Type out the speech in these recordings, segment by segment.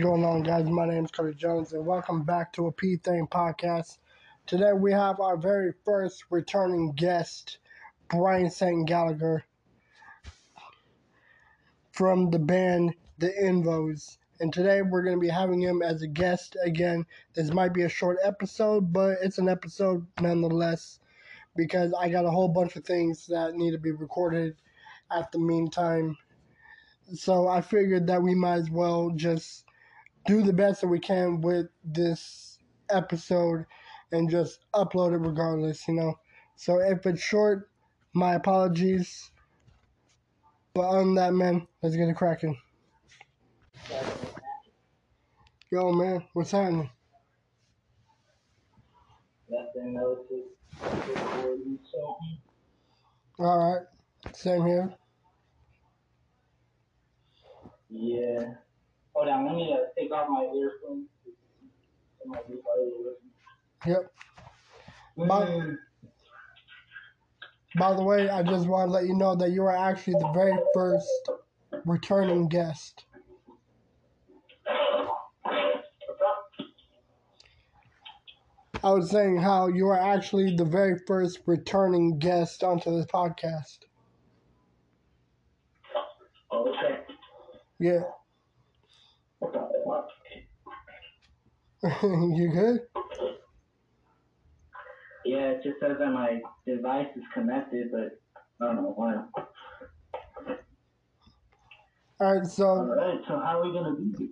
Going on, guys? My name is Cody Jones, and welcome back to a P Thing podcast. Today we have our very first returning guest, Bryan St. Gallagher, from the band The Invos. And today we're going to be having him as a guest again. This might be a short episode, but it's an episode nonetheless because I got a whole bunch of things that need to be recorded at the meantime. So I figured that we might as well just do the best that we can with this episode and just upload it regardless, you know. So if it's short, my apologies. But on that, man, let's get it cracking. Yo, man, what's happening? Nothing else All right, same here. yeah. Hold on, let me uh, take off my earphones. It might be hard. Yep. But- Mm. By the way, I just want to let you know that you are actually the very first returning guest. I was saying how you are actually the very first returning guest onto this podcast. Oh, okay. Yeah. you good? Yeah, it just says that my device is connected, but I don't know why. Alright, so Alright, so how are we gonna do this?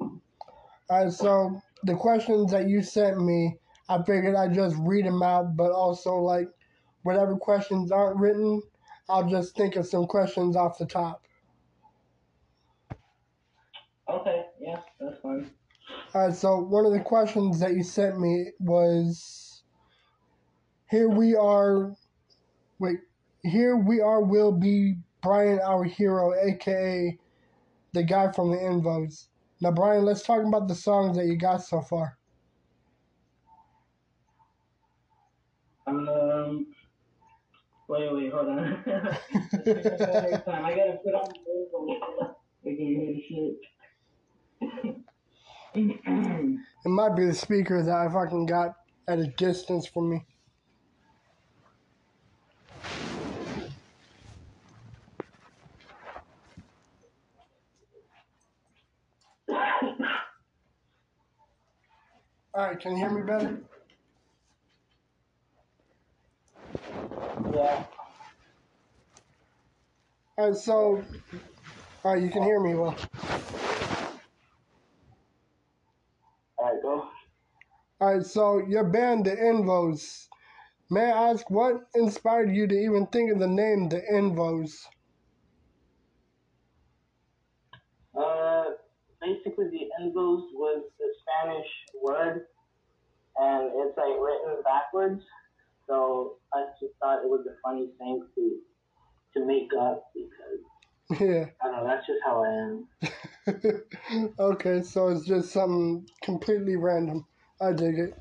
alright, so the questions that you sent me, I figured I'd just read them out, but also like whatever questions aren't written, I'll just think of some questions off the top. Okay, yeah, that's fine. Alright, so one of the questions that you sent me was here we are wait here we are will be Bryan our hero, aka the guy from the Invos. Now Bryan, let's talk about the songs that you got so far. Um, wait, wait, hold on. I gotta put on the can hear the shit. It might be the speaker that I fucking got at a distance from me. Alright, can you hear me better? yeah. And so. Alright, you can hear me well. Alright, go. Alright, so your band, the Invos. May I ask what inspired you to even think of the name, the Invos? Uh, basically, the Invos was the Spanish word, and it's like written backwards. So I just thought it was a funny thing to to make up because Yeah. I don't know. That's just how I am. okay, so it's just something completely random. I dig it.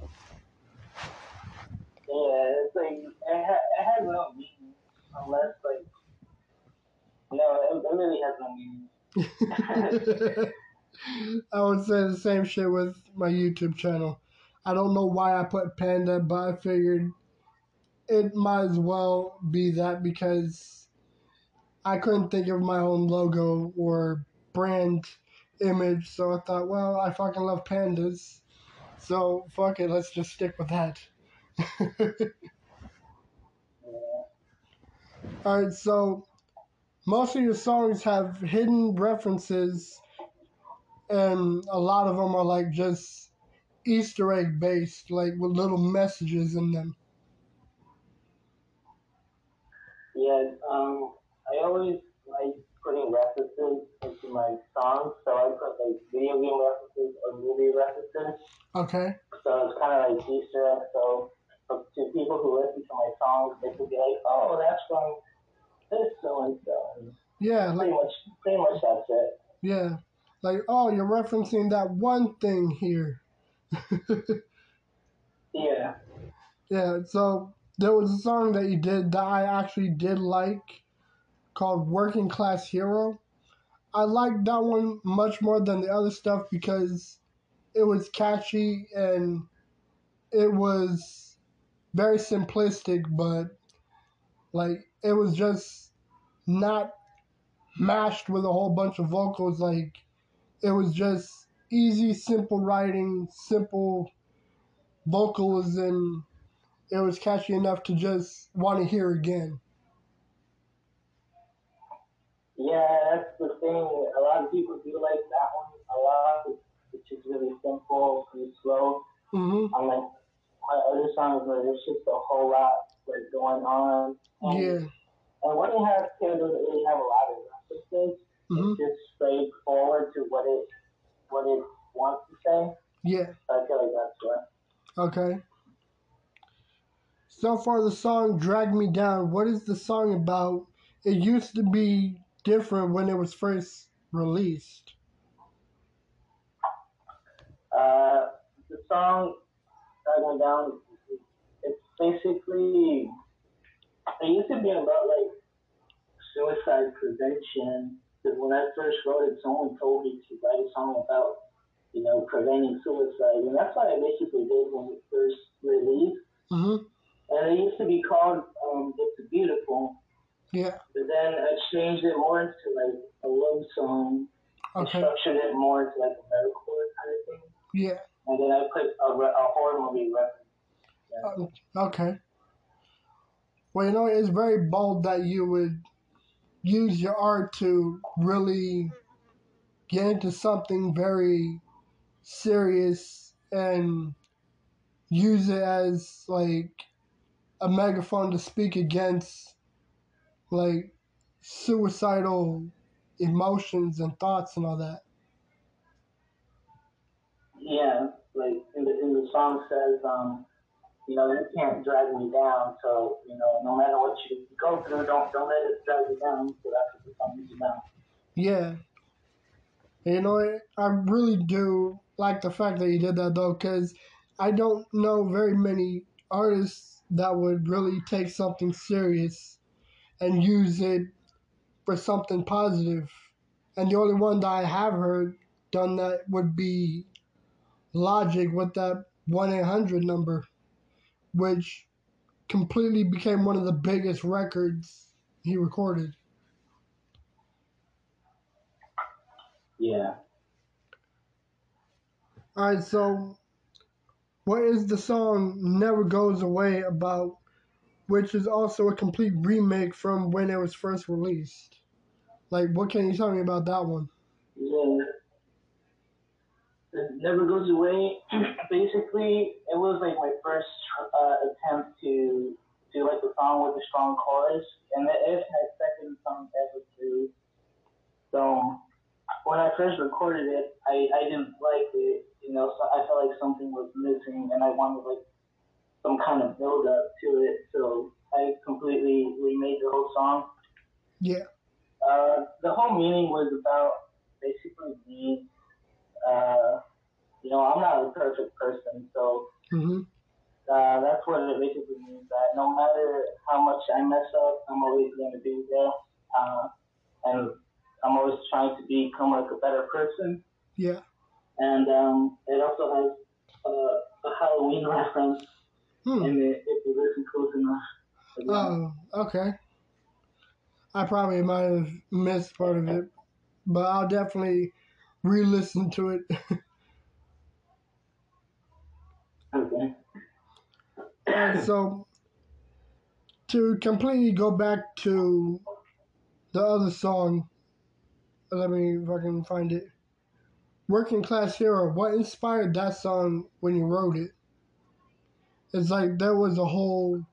Yeah, it's like it, ha- it has no meaning unless like no, it, it really has no meaning. I would say the same shit with my YouTube channel. I don't know why I put Panda, but I figured it might as well be that because I couldn't think of my own logo or brand image, so I thought, well, I fucking love pandas. So fuck it, let's just stick with that. Alright, so most of your songs have hidden references, and a lot of them are like just Easter egg based, like with little messages in them. Yeah, um, I always like putting references into my songs, so I put like video game references or movie references. Okay. So it's kind of like Easter. So to people who listen to my songs, they can be like, "Oh, that's from this so and so." Yeah, like Pretty much, pretty much that's it. yeah, like oh, you're referencing that one thing here. Yeah. yeah. So there was a song that you did that I actually did like, called "Working Class Hero." I liked that one much more than the other stuff because it was catchy and it was very simplistic, but like it was just not mashed with a whole bunch of vocals. Like it was just easy, simple writing, simple vocals, and it was catchy enough to just want to hear again. Yeah, that's the thing. A lot of people do like that one a lot. It's just really simple, pretty slow. hmm I'm like my other songs where there's just a whole lot like going on. And, Yeah. And when you have Taylor doesn't really have a lot of references, hmm it's just straightforward to what it what it wants to say. Yeah. I feel like that's why. Okay. So far, the song Drag Me Down, what is the song about? It used to be different when it was first released. Uh, the song Drag Me Down, it's basically, it used to be about like suicide prevention. Because when I first wrote it, someone told me to write a song about, you know, preventing suicide. And that's what I basically did when it first released. Mm-hmm. And it used to be called um, It's Beautiful. Yeah. But then I changed it more into like a love song. I Okay. structured it more into like a metalcore kind of thing. Yeah. And then I put a, re- a horror movie reference. Uh, okay. Well, you know, it's very bold that you would use your art to really get into something very serious and use it as like a megaphone to speak against like suicidal emotions and thoughts and all that. Yeah, like in the in the song says, um, you know, you can't drag me down. So you know, no matter what you go through, don't don't let it drag you down. So that's what the song is about. Yeah. You know, I really do like the fact that you did that though, because I don't know very many artists that would really take something serious and use it for something positive. And the only one that I have heard done that would be Logic with that 1 800 number, which completely became one of the biggest records he recorded. Yeah. Alright, so what is the song Never Goes Away about, which is also a complete remake from when it was first released? Like, what can you tell me about that one? Yeah. It never goes away. Basically, it was like my first uh, attempt to do like a song with a strong chorus, and it is my second song ever too. So when I first recorded it, I, I didn't like it. You know, so I felt like something was missing, and I wanted like some kind of build up to it. So I completely remade the whole song. Yeah. Uh, the whole meaning was about basically me. Uh, you know, I'm not a perfect person, so hmm uh, that's what it basically means. That no matter how much I mess up, I'm always going to be there, uh, and I'm always trying to become like a better person. Yeah. And um, it also has uh, a Halloween reference Hmm. in it you listen close enough. Oh, okay. I probably might have missed part of it, but I'll definitely re listen to it. Okay. And so, to completely go back to the other song, let me if I can find it. Working Class Hero, what inspired that song when you wrote it? It's like there was a whole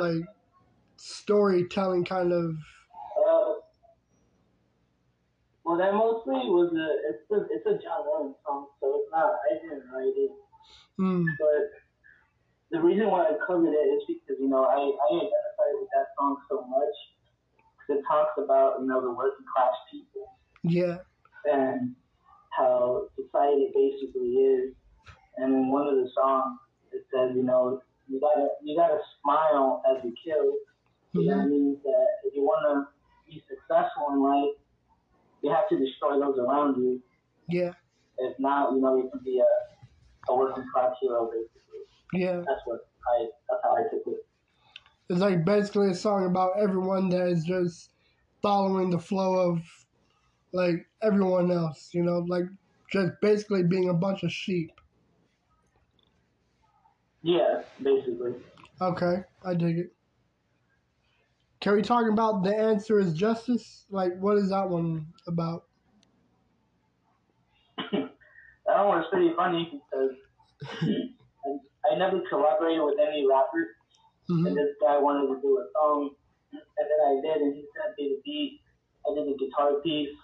like storytelling kind of Uh, well, that mostly was a it's a it's a John Lennon song, so it's not I didn't write it, mm, but the reason why I covered it is because you know I I identify with that song so much because it talks about you know the working class people. Yeah, and how society basically is, and one of the songs says you know you gotta you gotta smile as you kill. So that mhm, means that if you want to be successful in life, you have to destroy those around you. Yeah, If not, you know, you can be a, a working class hero, basically. yeah. That's what I, that's how I took it. It's like basically a song about everyone that is just following the flow of like everyone else, you know, like just basically being a bunch of sheep. Yeah, basically. Okay, I dig it. Can we talk about the answer is justice? Like, what is that one about? That one was pretty funny because I, I never collaborated with any rapper, hmm and this guy wanted to do a song, and then I did, and he sent me the beat. I did the guitar piece,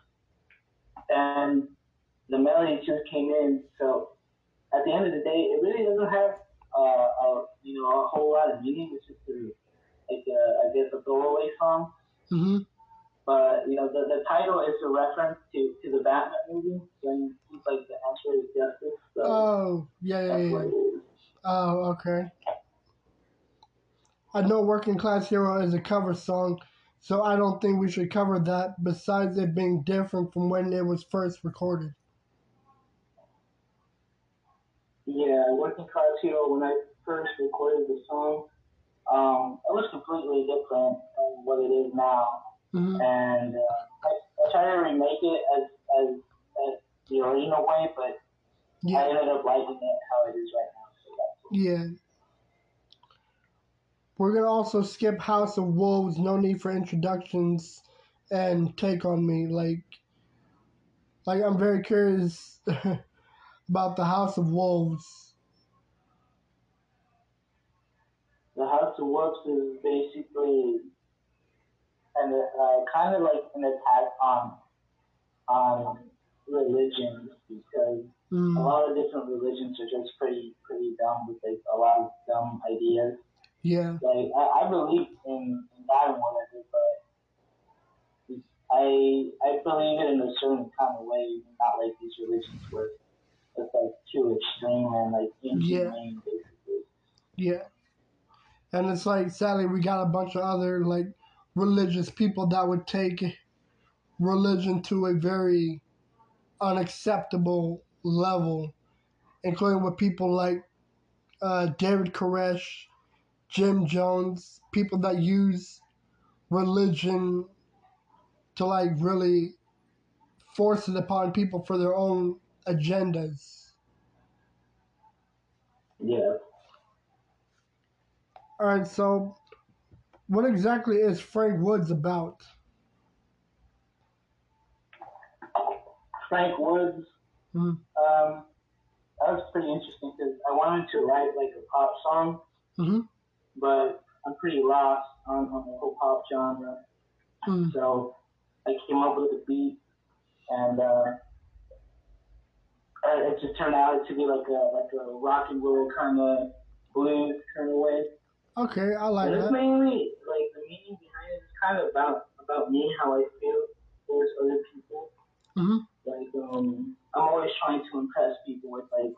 and the melody just came in. So at the end of the day, it really doesn't have uh, a you know a whole lot of meaning. It's just a, like a, I guess a throwaway song. hmm But you know, the, the title is a reference to, to the Batman movie when he's like the answer is justice. So Oh, yeah, yeah, yeah. what it is. Oh, okay. I know Working Class Hero is a cover song, so I don't think we should cover that, besides it being different from when it was first recorded. Yeah, Working Class Hero. When I first recorded the song, um, it was completely different from what it is now, hmm and uh, I, I tried to remake it as as, as the original way, but I Yeah, ended up liking it how it is right now. So yeah. We're gonna also skip House of Wolves, no need for introductions, and Take on Me. Like, like I'm very curious about the House of Wolves. the House of Wolves is basically and uh, kind of like an attack on on religions because a Mm, lot of different religions are just pretty pretty dumb with like a lot of dumb ideas. yeah, Like I, I believe in, in God and whatever, but I I believe it in a certain kind of way, not like these religions where it's like too extreme and like inhumane, basically. yeah. And it's like, sadly, we got a bunch of other like religious people that would take religion to a very unacceptable level, including with people like uh, David Koresh, Jim Jones, people that use religion to like really force it upon people for their own agendas. Yeah. All right, so what exactly is Frank Woods about? Frank Woods. Mhm. Um, that was pretty interesting because I wanted to write like a pop song, hmm but I'm pretty lost on, on the whole pop genre. Mm. So I came up with a beat, and uh, uh, it just turned out to be like a like a rock and roll kind of blues kind of way. Okay, I like But it's that. mainly like the meaning behind it is kind of about about me, how I feel towards other people. hmm Like um, I'm always trying to impress people with like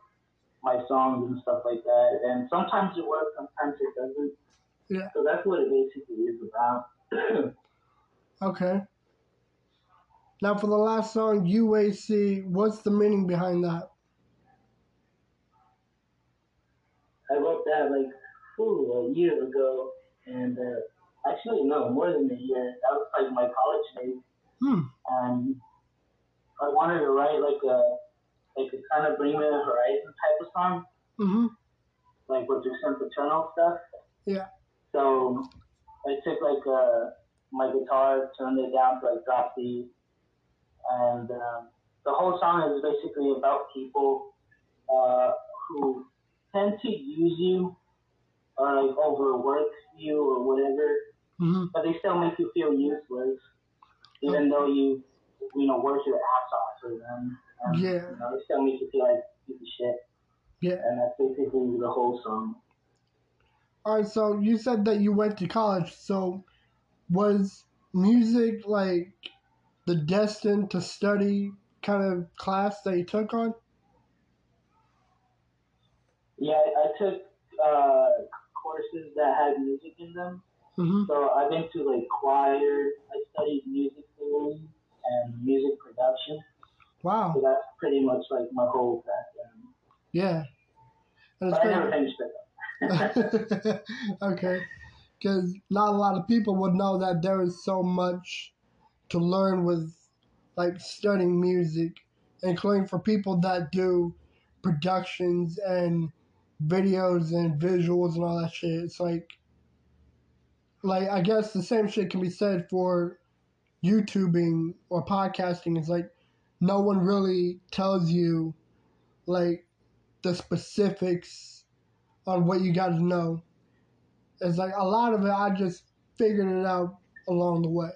my songs and stuff like that, and sometimes it works, sometimes it doesn't. Yeah. So that's what it basically is about. Okay. Now, for the last song, UAC, what's the meaning behind that? I wrote that like whew, a year ago, and uh, actually no, more than a year. That was like my college days, Hmm. and I wanted to write like a like a kind of bring me the horizon type of song, Mm-hmm. like with just some paternal stuff. Yeah. So I took like uh, my guitar, turned it down to like drop D, and um, the whole song is basically about people uh, who tend to use you or like overwork you or whatever, hmm but they still make you feel useless, even though you you know work your ass off for them. And, Yeah. You know, they still make you feel like piece of shit, Yeah. and that's basically the whole song. All right, so you said that you went to college. So was music like the destined to study kind of class that you took on? Yeah, I, took uh, courses that had music in them. hmm So I've been to like choir. I studied music theory and music production. Wow. So that's pretty much like my whole background. Yeah. And But I never finished it. okay. Because not a lot of people would know that there is so much to learn with like studying music, including for people that do productions and videos and visuals and all that shit. It's like, like I guess the same shit can be said for YouTubing or podcasting. It's like no one really tells you like the specifics on what you got to know. It's like a lot of it, I just figured it out along the way.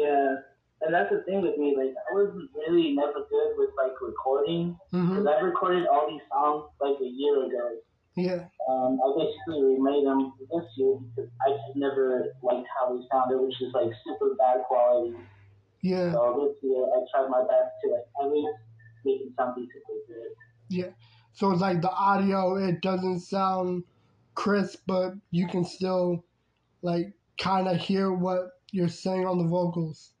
Yeah, and that's the thing with me. Like, I was really never good with like recording because I recorded all these songs like a year ago. Yeah, Um, I basically remade them this year because I just never liked how they sounded, which is like super bad quality. yeah, So this year I tried my best to like at least make it sound super good. yeah. So it's like the audio, it doesn't sound crisp, but you can still like kind of hear what you're saying on the vocals.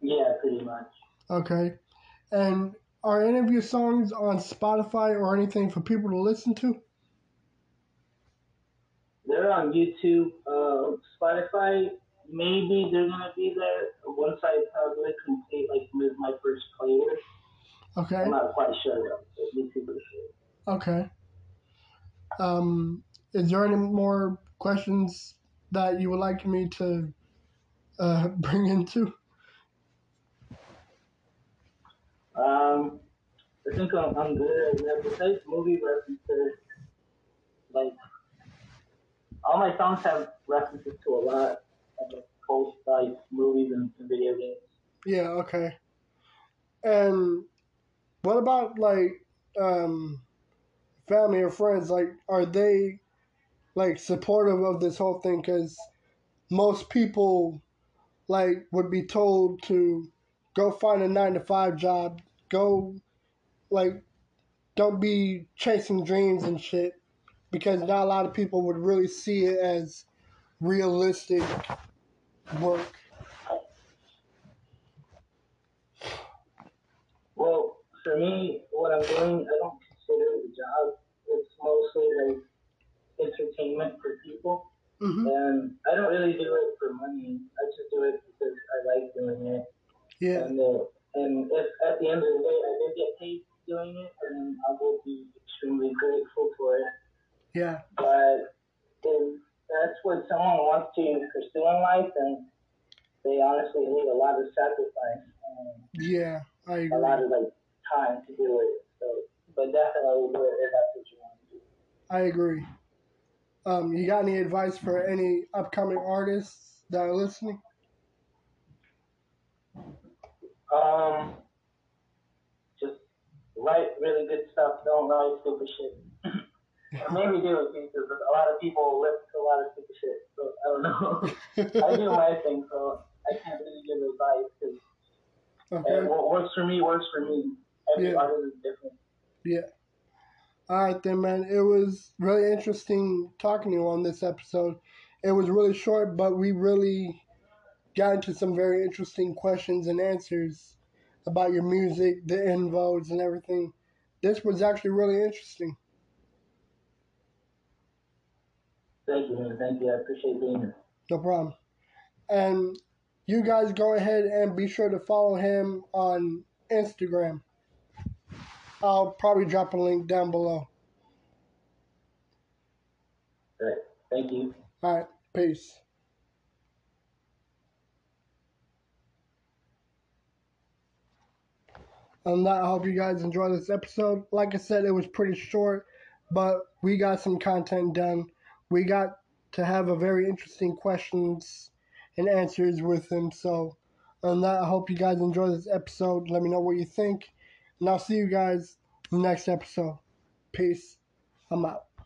Yeah, pretty much. Okay. And are any of your songs on Spotify or anything for people to listen to? They're on YouTube, uh, Spotify. Maybe they're gonna be there once I probably complete like move my first playlist. Okay. I'm not quite sure though. but YouTube is sure. Okay. Um, is there any more questions that you would like me to uh, bring into? Um, I think I'm, I'm good. Yeah, besides movie references, like all my songs have references to a lot of old like movies and, and video games. Yeah, okay. And what about like um, family or friends? Like, are they like supportive of this whole thing? Because most people like would be told to go find a nine to five job, go like don't be chasing dreams and shit. Because not a lot of people would really see it as realistic work. Well, for me, what I'm doing, I don't consider it a job. It's mostly like entertainment for people, hmm and I don't really do it for money. I just do it because I like doing it. Yeah. And uh, and if at the end of the day I did get paid doing it, then I will be extremely grateful for it. Yeah. But if that's what someone wants to pursue in life, then they honestly need a lot of sacrifice and Yeah. I agree. A lot of like time to do it. So, but definitely do it if that's what you want to do. I agree. Um, you got any advice for any upcoming artists that are listening? Um, just write really good stuff. Don't write stupid shit. maybe do it because a lot of people listen to a lot of stupid shit. So I don't know. I do my thing, so I can't really give advice because Okay. what works for me works for me. Every Yeah. artist is different. Yeah. All right, then, man. It was really interesting talking to you on this episode. It was really short, but we really got into some very interesting questions and answers about your music, the invos, and everything. This was actually really interesting. Thank you, man. Thank you. I appreciate being here. No problem. And you guys go ahead and be sure to follow him on Instagram. I'll probably drop a link down below. Right. Thank you. All right, peace. And that, I hope you guys enjoy this episode. Like I said, it was pretty short, but we got some content done. We got to have a very interesting questions and answers with him. So, on that, I hope you guys enjoy this episode. Let me know what you think, and I'll see you guys next episode. Peace. I'm out.